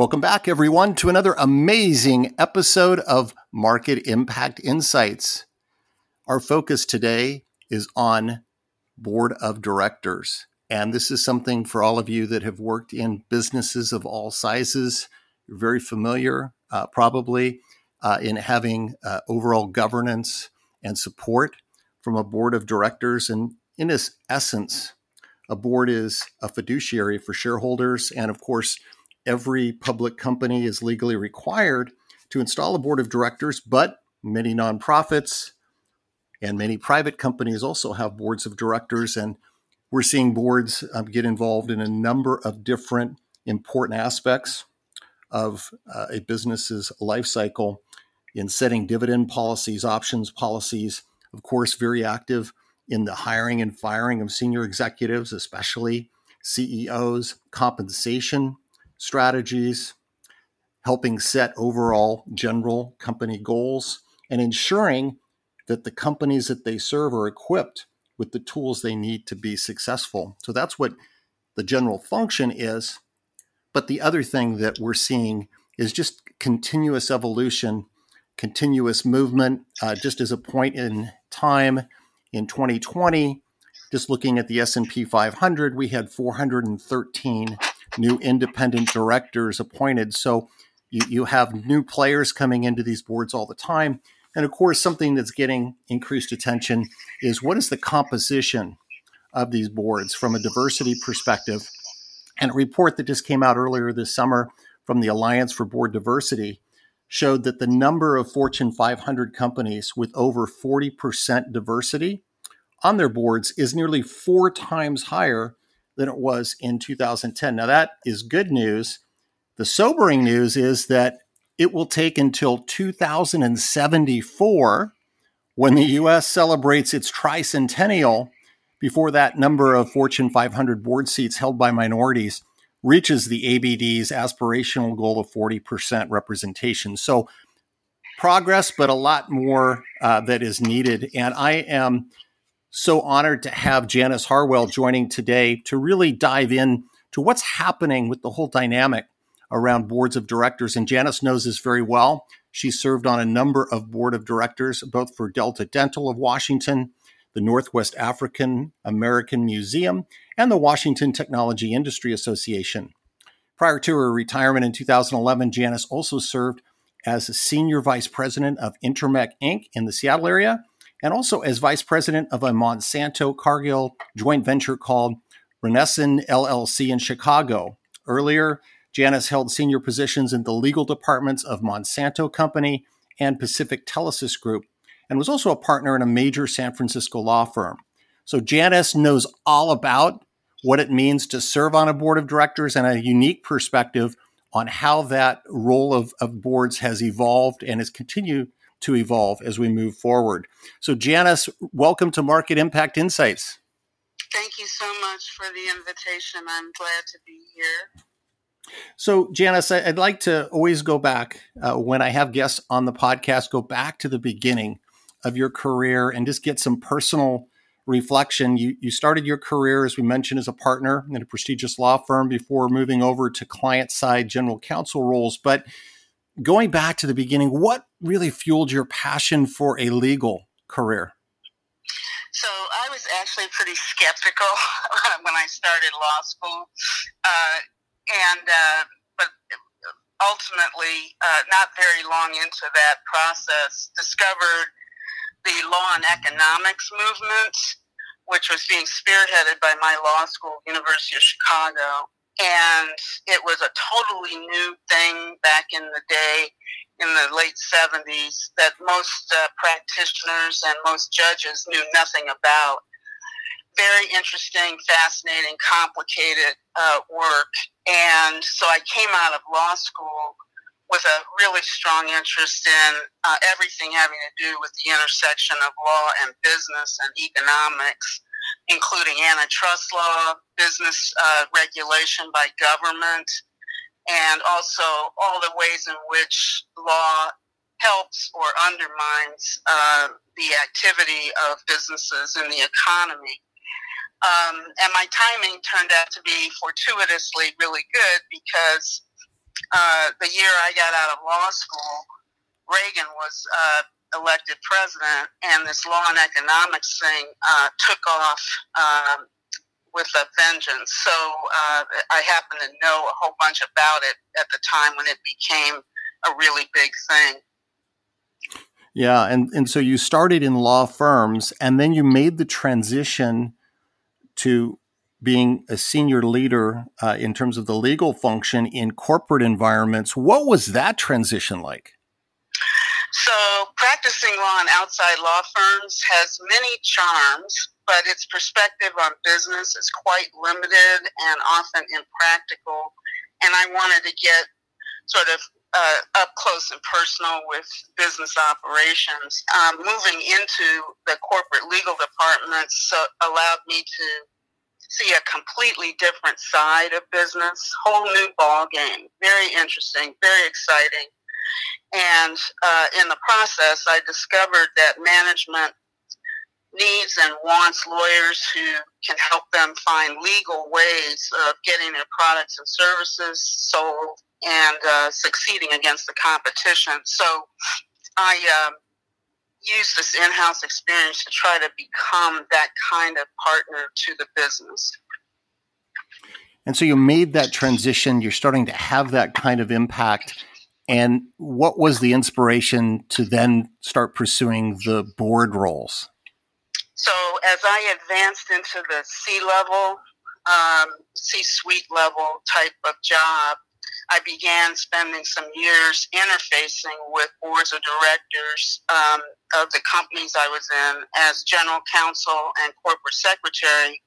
Welcome back, everyone, to another amazing episode of Market Impact Insights. Our focus today is on board of directors. And this is something for all of you that have worked in businesses of all sizes. You're very familiar, uh, probably, uh, in having uh, overall governance and support from a board of directors. And in its essence, a board is a fiduciary for shareholders and, of course, every public company is legally required to install a board of directors, but many nonprofits and many private companies also have boards of directors. And we're seeing boards um, get involved in a number of different important aspects of uh, a business's life cycle in setting dividend policies, options policies, of course, very active in the hiring and firing of senior executives, especially CEOs, compensation strategies, helping set overall general company goals, and ensuring that the companies that they serve are equipped with the tools they need to be successful. So that's what the general function is. But the other thing that we're seeing is just continuous evolution, continuous movement. Uh, just as a point in time in 2020, just looking at the S&P 500, we had 413 new independent directors appointed. So you, you have new players coming into these boards all the time. And of course, something that's getting increased attention is what is the composition of these boards from a diversity perspective? And a report that just came out earlier this summer from the Alliance for Board Diversity showed that the number of Fortune 500 companies with over 40% diversity on their boards is nearly four times higher than it was in 2010. Now, that is good news. The sobering news is that it will take until 2074 when the US celebrates its tricentennial before that number of Fortune 500 board seats held by minorities reaches the ABD's aspirational goal of 40% representation. So, progress, but a lot more uh, that is needed. And I am so honored to have Janice Harwell joining today to really dive in to what's happening with the whole dynamic around boards of directors. And Janice knows this very well. She served on a number of board of directors, both for Delta Dental of Washington, the Northwest African American Museum, and the Washington Technology Industry Association. Prior to her retirement in 2011, Janice also served as a senior vice president of Intermec Inc. in the Seattle area and also as vice president of a Monsanto Cargill joint venture called Renessen LLC in Chicago. Earlier, Janice held senior positions in the legal departments of Monsanto Company and Pacific Telesis Group, and was also a partner in a major San Francisco law firm. So Janice knows all about what it means to serve on a board of directors and a unique perspective on how that role of, of boards has evolved and has continued to evolve as we move forward. So, Janice, welcome to Market Impact Insights. Thank you so much for the invitation. I'm glad to be here. So, Janice, I'd like to always go back uh, when I have guests on the podcast, go back to the beginning of your career and just get some personal reflection. You, you started your career, as we mentioned, as a partner in a prestigious law firm before moving over to client side general counsel roles. But going back to the beginning, what really fueled your passion for a legal career? So I was actually pretty skeptical when I started law school, uh, and uh, but ultimately, uh, not very long into that process, discovered the law and economics movement, which was being spearheaded by my law school, University of Chicago and it was a totally new thing back in the day in the late 70s that most uh, practitioners and most judges knew nothing about very interesting, fascinating, complicated uh, work. And so I came out of law school with a really strong interest in uh, everything having to do with the intersection of law and business and economics, including antitrust law, business uh, regulation by government, and also all the ways in which law helps or undermines uh, the activity of businesses in the economy. Um, and my timing turned out to be fortuitously really good because uh, the year I got out of law school, Reagan was uh, elected president, and this law and economics thing uh, took off um, with a vengeance. So uh, I happen to know a whole bunch about it at the time when it became a really big thing. Yeah, and, and so you started in law firms, and then you made the transition to being a senior leader uh, in terms of the legal function in corporate environments. What was that transition like? So, practicing law in outside law firms has many charms, but its perspective on business is quite limited and often impractical. And I wanted to get sort of uh, up close and personal with business operations. Um, moving into the corporate legal departments so allowed me to see a completely different side of business, whole new ball game. Very interesting, very exciting. And uh, in the process, I discovered that management needs and wants lawyers who can help them find legal ways of getting their products and services sold and uh, succeeding against the competition. So I um, use this in-house experience to try to become that kind of partner to the business. And so you made that transition. You're starting to have that kind of impact. And what was the inspiration to then start pursuing the board roles? So as I advanced into the C level, um, C suite level type of job, I began spending some years interfacing with boards of directors um, of the companies I was in as general counsel and corporate secretary,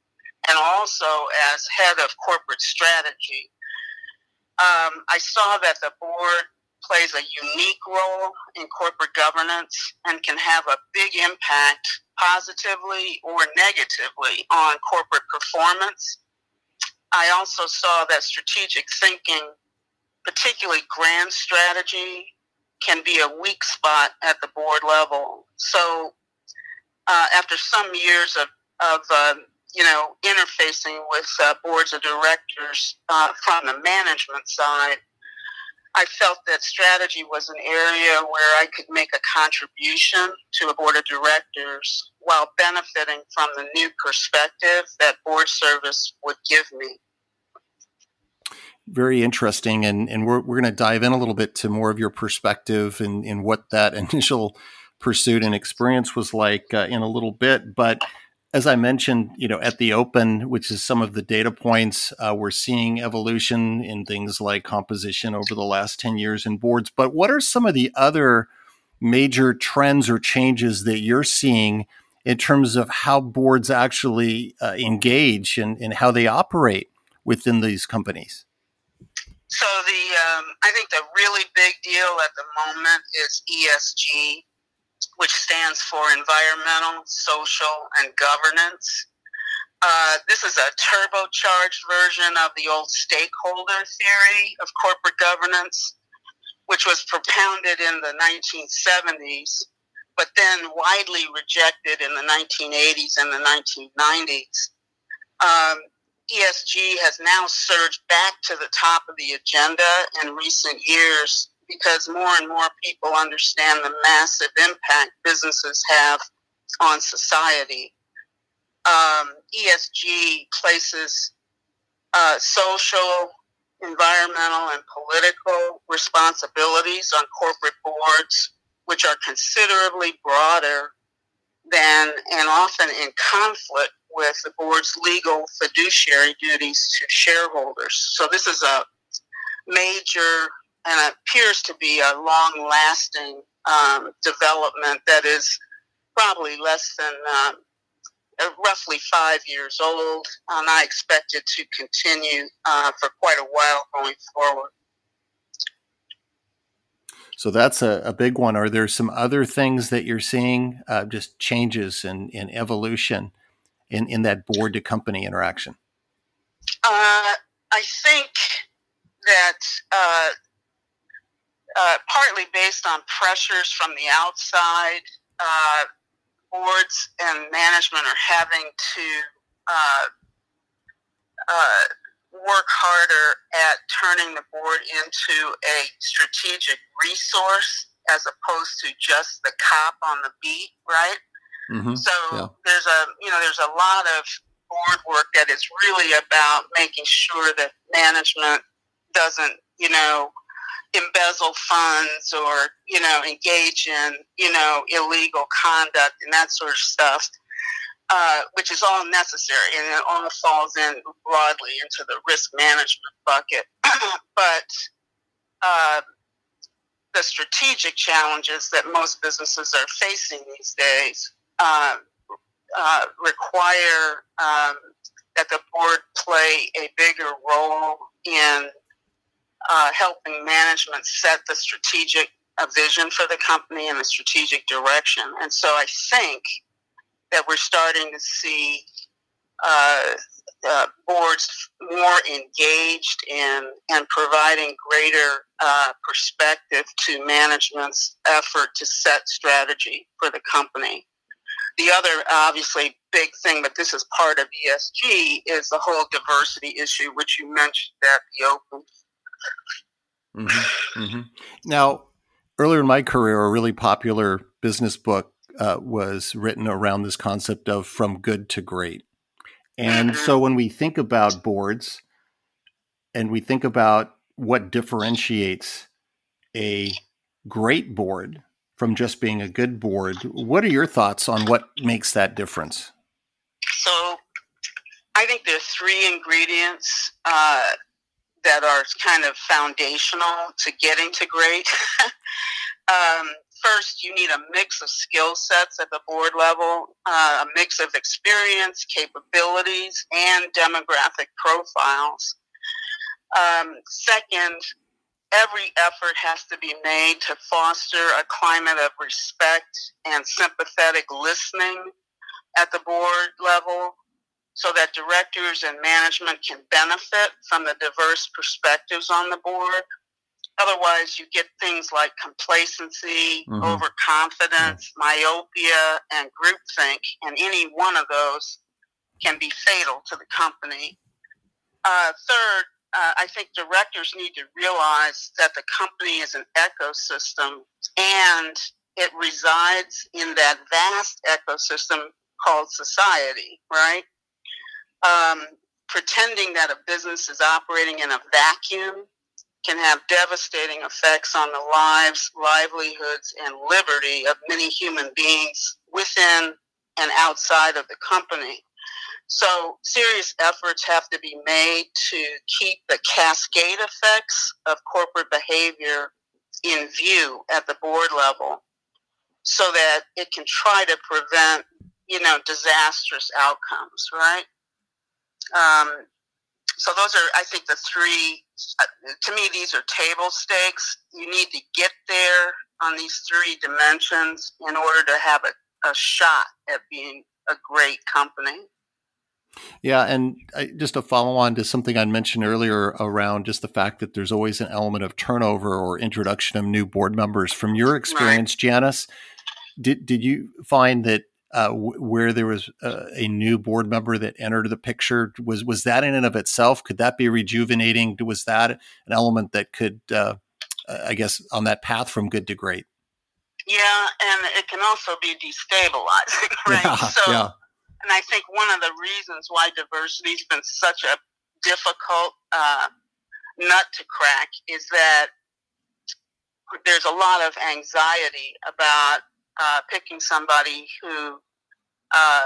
and also as head of corporate strategy. Um, I saw that the board plays a unique role in corporate governance and can have a big impact positively or negatively on corporate performance. I also saw that strategic thinking particularly grand strategy, can be a weak spot at the board level. So, uh, after some years of, of uh, you know, interfacing with uh, boards of directors uh, from the management side, I felt that strategy was an area where I could make a contribution to a board of directors while benefiting from the new perspective that board service would give me very interesting. And, and we're, we're going to dive in a little bit to more of your perspective and, and what that initial pursuit and experience was like uh, in a little bit. But as I mentioned, you know, at the open, which is some of the data points, uh, we're seeing evolution in things like composition over the last 10 years in boards. But what are some of the other major trends or changes that you're seeing in terms of how boards actually uh, engage and, and how they operate within these companies? So the um, I think the really big deal at the moment is ESG, which stands for environmental, social, and governance. Uh, this is a turbocharged version of the old stakeholder theory of corporate governance, which was propounded in the 1970s, but then widely rejected in the 1980s and the 1990s. Um, ESG has now surged back to the top of the agenda in recent years because more and more people understand the massive impact businesses have on society. Um, ESG places uh, social, environmental, and political responsibilities on corporate boards, which are considerably broader than and often in conflict with the board's legal fiduciary duties to shareholders. So this is a major and it appears to be a long lasting um, development that is probably less than uh, uh, roughly five years old, and I expect it to continue uh, for quite a while going forward. So that's a, a, big one. Are there some other things that you're seeing, uh, just changes in, in evolution in, in that board to company interaction? Uh, I think that uh, partly based on pressures from the outside, uh, boards and management are having to uh, uh, work harder at turning the board into a strategic resource as opposed to just the cop on the beat, right? Mm-hmm. So yeah. there's a you know there's a lot of board work that is really about making sure that management doesn't you know embezzle funds or you know engage in you know illegal conduct and that sort of stuff uh, which is all necessary and it all falls in broadly into the risk management bucket. But uh, the strategic challenges that most businesses are facing these days uh, uh require um, that the board play a bigger role in uh, helping management set the strategic vision for the company and the strategic direction. And so I think that we're starting to see uh, uh, boards more engaged in and providing greater uh, perspective to management's effort to set strategy for the company. The other, obviously, big thing, but this is part of ESG, is the whole diversity issue, which you mentioned at the open Mm-hmm, mm-hmm. Now, earlier in my career, a really popular business book uh, was written around this concept of from good to great. And mm-hmm. so when we think about boards and we think about what differentiates a great board from just being a good board, what are your thoughts on what makes that difference? So I think there's three ingredients uh, that are kind of foundational to getting to great. um, first, you need a mix of skill sets at the board level, uh, a mix of experience, capabilities, and demographic profiles. Um, second, every effort has to be made to foster a climate of respect and sympathetic listening at the board level so that directors and management can benefit from the diverse perspectives on the board. Otherwise, you get things like complacency, mm-hmm. overconfidence, myopia, and groupthink, and any one of those can be fatal to the company. Uh, third, uh, I think directors need to realize that the company is an ecosystem and it resides in that vast ecosystem called society, right? Um, pretending that a business is operating in a vacuum can have devastating effects on the lives, livelihoods, and liberty of many human beings within and outside of the company. So, serious efforts have to be made to keep the cascade effects of corporate behavior in view at the board level so that it can try to prevent, you know, disastrous outcomes, right? Um, so those are, I think, the three. Uh, to me, these are table stakes. You need to get there on these three dimensions in order to have a, a shot at being a great company. Yeah, and I, just to follow on to something I mentioned earlier around just the fact that there's always an element of turnover or introduction of new board members. From your experience, right. Janice, did did you find that uh, w- where there was uh, a new board member that entered the picture. Was was that in and of itself? Could that be rejuvenating? Was that an element that could, uh, I guess, on that path from good to great? Yeah, and it can also be destabilizing, right? Yeah, so, yeah. and I think one of the reasons why diversity's been such a difficult uh, nut to crack is that there's a lot of anxiety about uh, picking somebody who uh,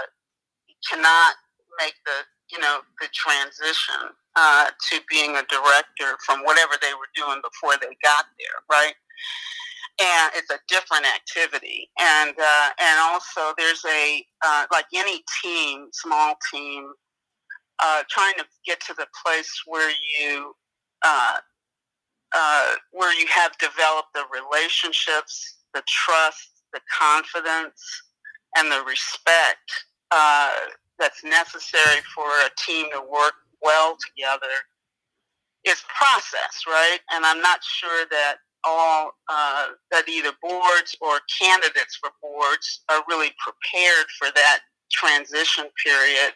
cannot make the you know the transition uh, to being a director from whatever they were doing before they got there, right? and it's a different activity. And uh, and also there's a uh, like any team, small team, uh, trying to get to the place where you uh, uh, where you have developed the relationships, the trust, the confidence, and the respect uh, that's necessary for a team to work well together is process, right? And I'm not sure that all uh, that either boards or candidates for boards are really prepared for that transition period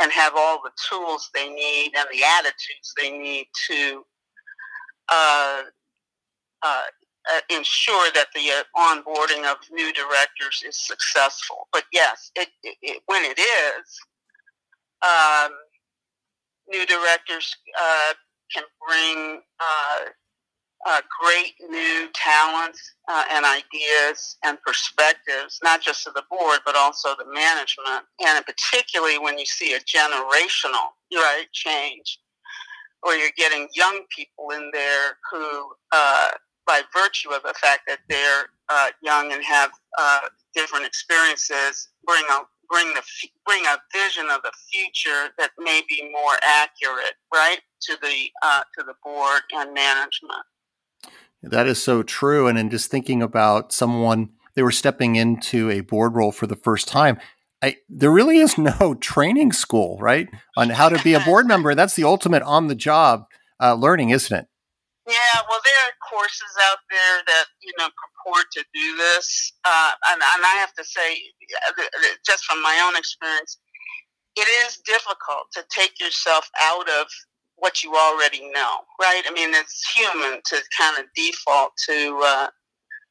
and have all the tools they need and the attitudes they need to uh, uh, uh ensure that the uh, onboarding of new directors is successful. But yes, it, it, it, when it is, um, new directors uh, can bring uh, great new talents uh, and ideas and perspectives, not just to the board, but also the management. And particularly when you see a generational right change, or you're getting young people in there who, uh, by virtue of the fact that they're uh, young and have uh, different experiences, bring a bring the bring a vision of the future that may be more accurate, right, to the uh, to the board and management. That is so true. And in just thinking about someone, they were stepping into a board role for the first time. I, there really is no training school, right, on how to be a board member. That's the ultimate on the job uh, learning, isn't it? Yeah, well, there are courses out there that you know purport to do this, uh, and, and I have to say, uh, just from my own experience, it is difficult to take yourself out of what you already know, right? I mean, it's human to kind of default to uh,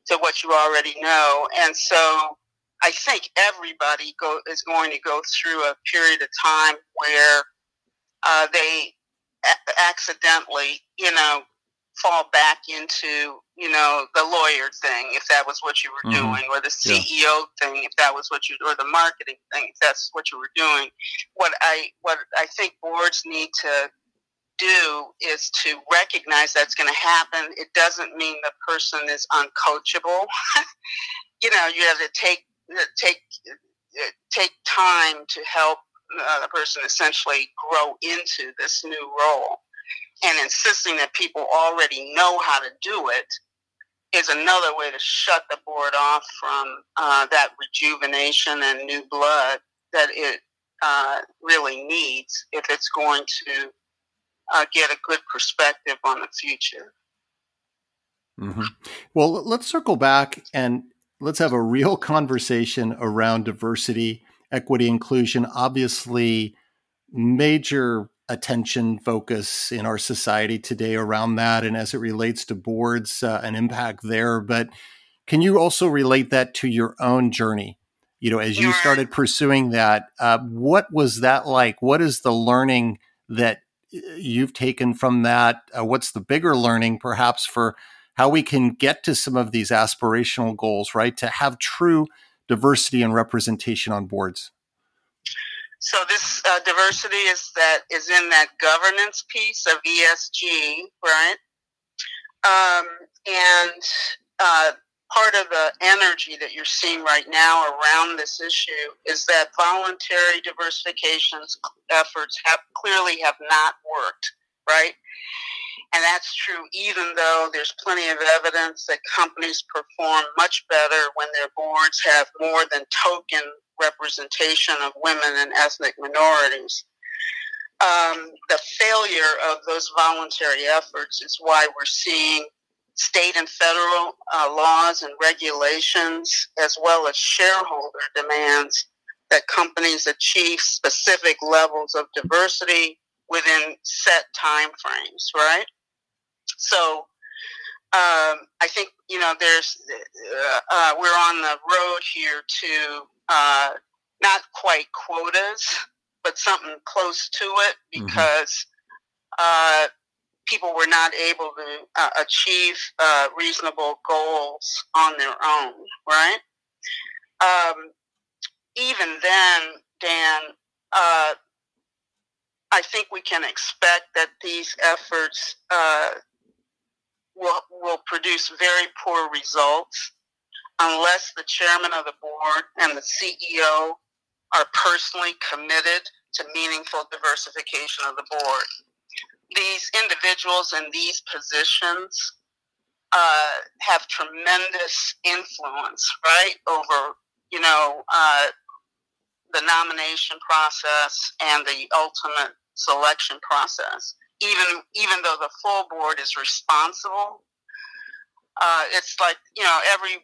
to what you already know, and so I think everybody go, is going to go through a period of time where uh, they accidentally, you know, fall back into you know the lawyer thing if that was what you were mm-hmm. doing or the ceo yeah. thing if that was what you or the marketing thing if that's what you were doing what i what i think boards need to do is to recognize that's going to happen. It doesn't mean the person is uncoachable. you know, you have to take take take time to help uh, the person essentially grow into this new role. And insisting that people already know how to do it is another way to shut the board off from uh, that rejuvenation and new blood that it uh, really needs if it's going to uh, get a good perspective on the future. Mm-hmm. Well, let's circle back and let's have a real conversation around diversity, equity, inclusion. Obviously, major attention focus in our society today around that and as it relates to boards uh, an impact there but can you also relate that to your own journey you know as you started pursuing that uh, what was that like what is the learning that you've taken from that? Uh, what's the bigger learning, perhaps, for how we can get to some of these aspirational goals, right? To have true diversity and representation on boards. So this uh, diversity is that is in that governance piece of ESG, right? Um, and uh, part of the energy that you're seeing right now around this issue is that voluntary diversification efforts have clearly have not worked, right? And that's true even though there's plenty of evidence that companies perform much better when their boards have more than token representation of women and ethnic minorities. Um, the failure of those voluntary efforts is why we're seeing state and federal uh, laws and regulations, as well as shareholder demands that companies achieve specific levels of diversity within set time frames, right? So um, I think you know there's uh, uh, we're on the road here to uh, not quite quotas, but something close to it mm-hmm. because mm-hmm people were not able to uh, achieve uh, reasonable goals on their own, right? Um, even then, Dan, uh, I think we can expect that these efforts uh, will will produce very poor results unless the chairman of the board and the CEO are personally committed to meaningful diversification of the board. These individuals in these positions uh, have tremendous influence, right, over you know uh, the nomination process and the ultimate selection process. Even even though the full board is responsible, uh, it's like you know every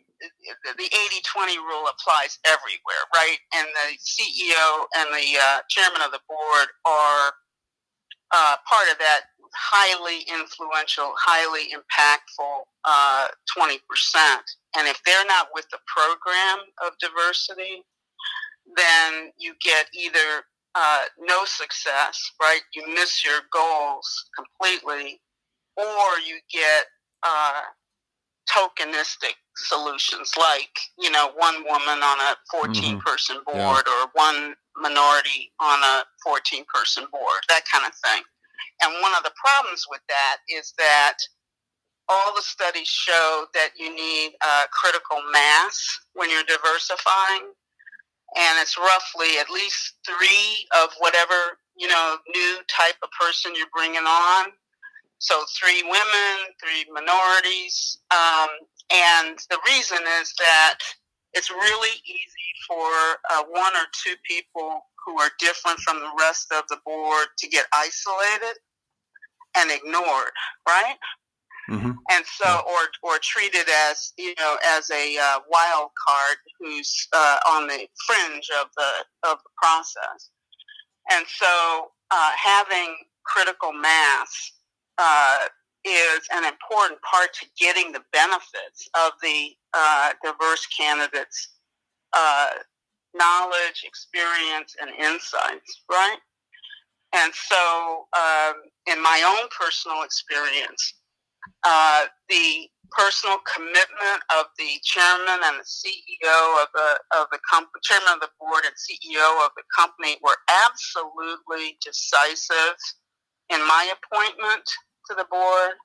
the 80-20 rule applies everywhere, right? And the CEO and the uh, chairman of the board are uh, part of that highly influential, highly impactful uh, 20%. And if they're not with the program of diversity, then you get either uh, no success, right? You miss your goals completely, or you get uh, tokenistic solutions like, you know, one woman on a 14 person mm-hmm. board yeah. or one minority on a 14 person board, that kind of thing. And one of the problems with that is that all the studies show that you need uh, critical mass when you're diversifying. And it's roughly at least three of whatever, you know, new type of person you're bringing on. So three women, three minorities. Um, and the reason is that it's really easy for uh, one or two people who are different from the rest of the board to get isolated and ignored, right? Mm-hmm. And so, or or treated as you know as a uh, wild card who's uh, on the fringe of the of the process. And so, uh, having critical mass uh, is an important part to getting the benefits of the uh, diverse candidates' uh, knowledge, experience, and insights, right? And so, um, in my own personal experience, uh, the personal commitment of the chairman and the CEO of the of the company, chairman of the board and CEO of the company were absolutely decisive in my appointment to the board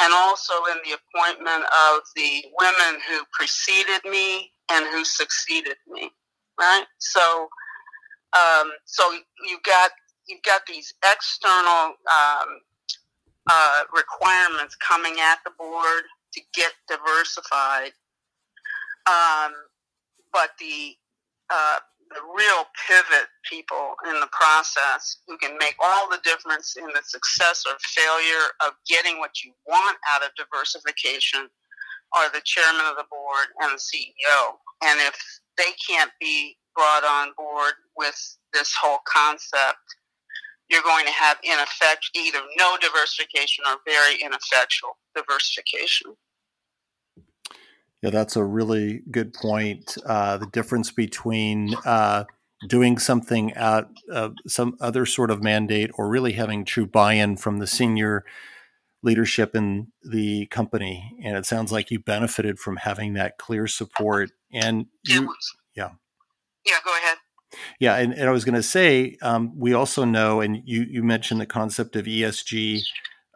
and also in the appointment of the women who preceded me and who succeeded me. Right. So, um, so you got you've got these external um, uh, requirements coming at the board to get diversified, um, but the uh, the real pivot people in the process who can make all the difference in the success or failure of getting what you want out of diversification are the chairman of the board and the CEO. And if they can't be brought on board with this whole concept, you're going to have in effect either no diversification or very ineffectual diversification. Yeah, that's a really good point. Uh, the difference between uh, doing something at uh, some other sort of mandate or really having true buy in from the senior leadership in the company. And it sounds like you benefited from having that clear support. And you, yeah. Yeah, go ahead. Yeah, and, and I was going to say, um, we also know, and you, you mentioned the concept of ESG,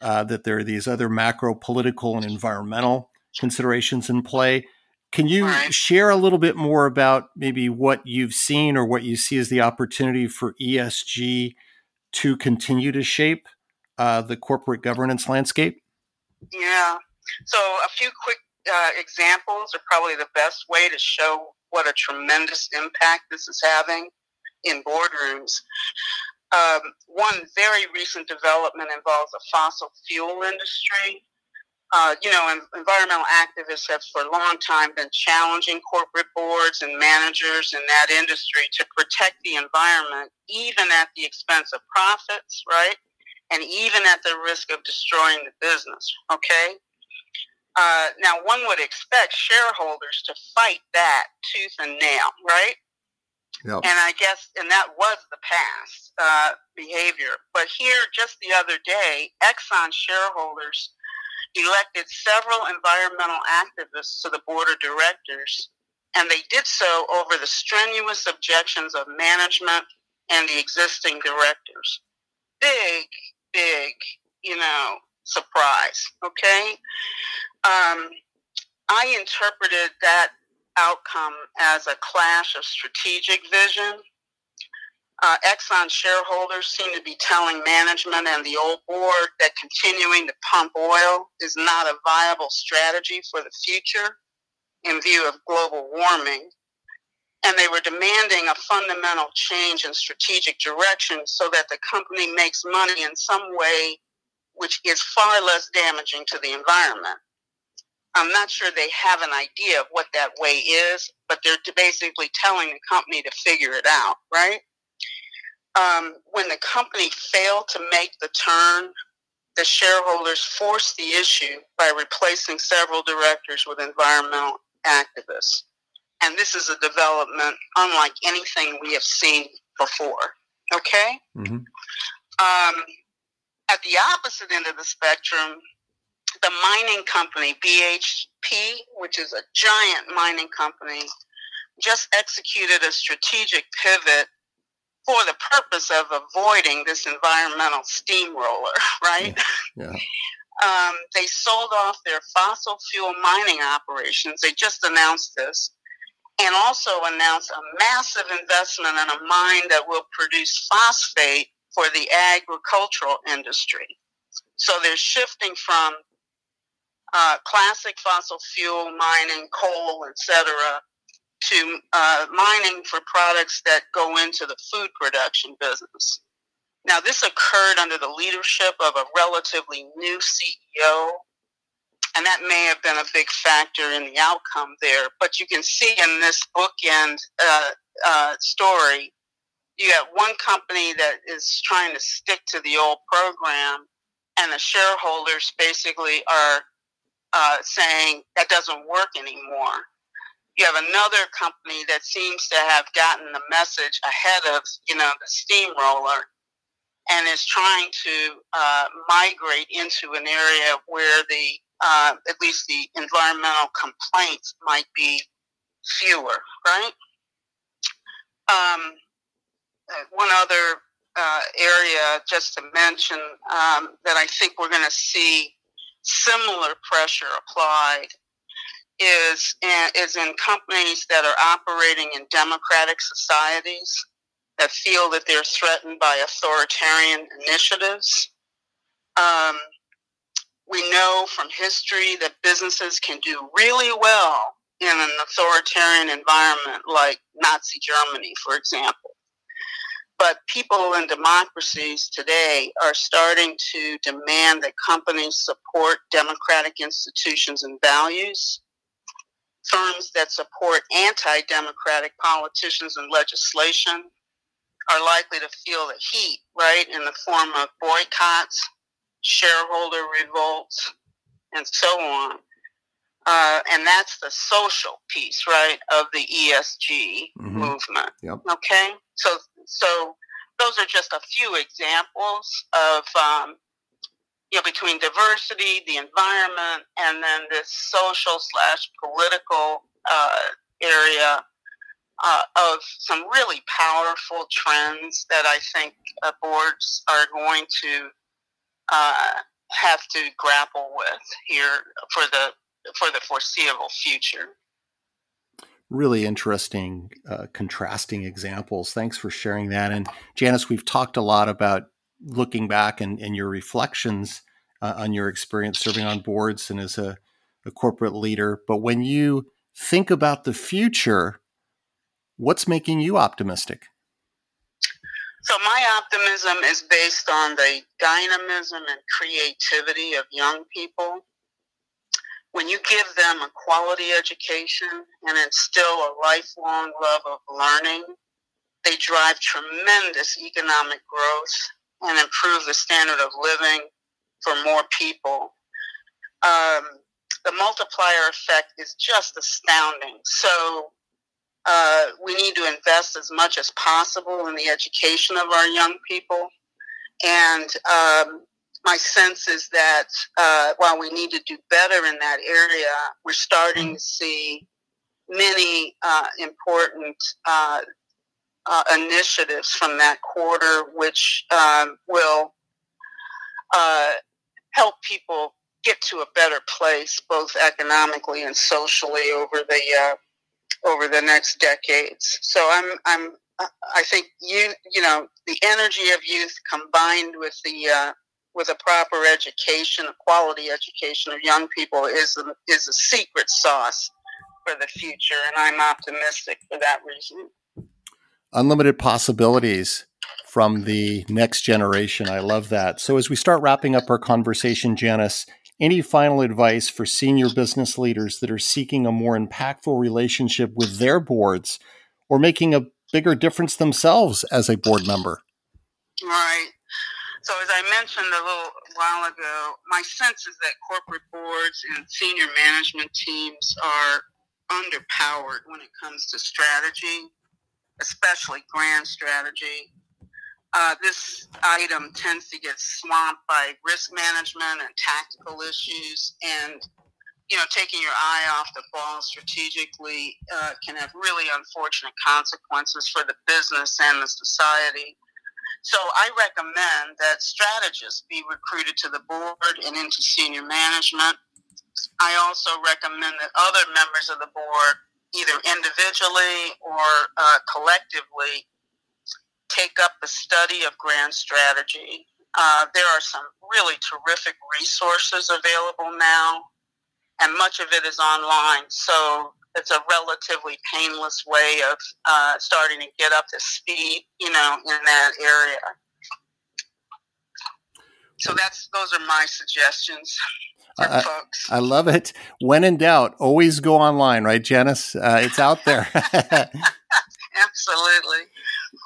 uh, that there are these other macro political and environmental considerations in play. Can you right. share a little bit more about maybe what you've seen or what you see as the opportunity for ESG to continue to shape uh, the corporate governance landscape? Yeah. So, a few quick uh, examples are probably the best way to show what a tremendous impact this is having in boardrooms. Um, one very recent development involves the fossil fuel industry uh, you know, environmental activists have for a long time been challenging corporate boards and managers in that industry to protect the environment, even at the expense of profits, right? And even at the risk of destroying the business, okay? Uh, now, one would expect shareholders to fight that tooth and nail, right? Yep. And I guess, and that was the past uh, behavior. But here, just the other day, Exxon shareholders elected several environmental activists to the board of directors, and they did so over the strenuous objections of management and the existing directors. Big, big, you know, surprise, okay? Um, I interpreted that outcome as a clash of strategic vision. Uh, Exxon shareholders seem to be telling management and the old board that continuing to pump oil is not a viable strategy for the future in view of global warming. And they were demanding a fundamental change in strategic direction so that the company makes money in some way which is far less damaging to the environment. I'm not sure they have an idea of what that way is, but they're basically telling the company to figure it out, right? Um, when the company failed to make the turn, the shareholders forced the issue by replacing several directors with environmental activists. And this is a development unlike anything we have seen before. Okay? Mm-hmm. Um, at the opposite end of the spectrum, the mining company, BHP, which is a giant mining company, just executed a strategic pivot for the purpose of avoiding this environmental steamroller, right? Yeah. yeah. Um, they sold off their fossil fuel mining operations. They just announced this. And also announced a massive investment in a mine that will produce phosphate for the agricultural industry. So they're shifting from uh, classic fossil fuel mining, coal, etc., to uh, mining for products that go into the food production business. Now, this occurred under the leadership of a relatively new CEO, and that may have been a big factor in the outcome there. But you can see in this bookend uh, uh, story, you have one company that is trying to stick to the old program, and the shareholders basically are uh, saying that doesn't work anymore. You have another company that seems to have gotten the message ahead of you know the steamroller, and is trying to uh, migrate into an area where the uh, at least the environmental complaints might be fewer, right? Um, uh, one other uh, area, just to mention, um, that I think we're going to see similar pressure applied is in, is in companies that are operating in democratic societies that feel that they're threatened by authoritarian initiatives. Um, we know from history that businesses can do really well in an authoritarian environment like Nazi Germany, for example. But people in democracies today are starting to demand that companies support democratic institutions and values. Firms that support anti democratic politicians and legislation are likely to feel the heat, right, in the form of boycotts, shareholder revolts, and so on. Uh, and that's the social piece, right, of the ESG mm-hmm. movement. Yep. Okay, so so those are just a few examples of um, you know between diversity, the environment, and then this social slash political uh, area uh, of some really powerful trends that I think uh, boards are going to uh, have to grapple with here for the for the foreseeable future. Really interesting, uh, contrasting examples. Thanks for sharing that. And Janice, we've talked a lot about looking back and, and your reflections uh, on your experience serving on boards and as a, a corporate leader. But when you think about the future, what's making you optimistic? So my optimism is based on the dynamism and creativity of young people when you give them a quality education and instill a lifelong love of learning, they drive tremendous economic growth and improve the standard of living for more people. Um, the multiplier effect is just astounding. So uh, we need to invest as much as possible in the education of our young people. And um, my sense is that uh, while we need to do better in that area, we're starting to see many uh, important uh, uh, initiatives from that quarter, which um, will uh, help people get to a better place, both economically and socially, over the uh, over the next decades. So I'm I'm I think you you know the energy of youth combined with the with a proper education, a quality education of young people is a, is a secret sauce for the future, and I'm optimistic for that reason. Unlimited possibilities from the next generation. I love that. So, as we start wrapping up our conversation, Janice, any final advice for senior business leaders that are seeking a more impactful relationship with their boards or making a bigger difference themselves as a board member? Right. So, as I mentioned a little while ago, my sense is that corporate boards and senior management teams are underpowered when it comes to strategy, especially grand strategy. Uh, this item tends to get swamped by risk management and tactical issues, and you know, taking your eye off the ball strategically uh, can have really unfortunate consequences for the business and the society. So I recommend that strategists be recruited to the board and into senior management. I also recommend that other members of the board, either individually or uh, collectively, take up the study of grand strategy. Uh, there are some really terrific resources available now, and much of it is online. So it's a relatively painless way of uh, starting to get up to speed, you know, in that area. So that's those are my suggestions. I, I, love it. When in doubt, always go online, right, Janice? Uh, it's out there. Absolutely.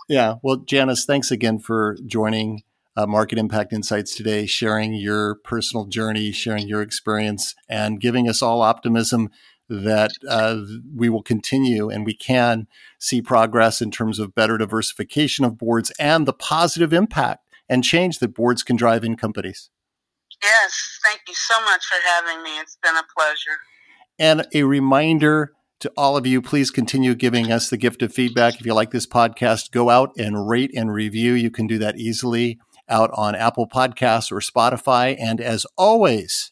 Yeah. Well, Janice, thanks again for joining uh, Market Impact Insights today, sharing your personal journey, sharing your experience, and giving us all optimism that uh, we will continue and we can see progress in terms of better diversification of boards and the positive impact and change that boards can drive in companies. Yes, thank you so much for having me. It's been a pleasure. And a reminder to all of you, please continue giving us the gift of feedback. If you like this podcast, go out and rate and review. You can do that easily out on Apple Podcasts or Spotify. And as always,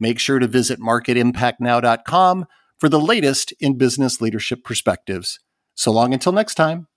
Make sure to visit marketimpactnow.com for the latest in business leadership perspectives. So long until next time.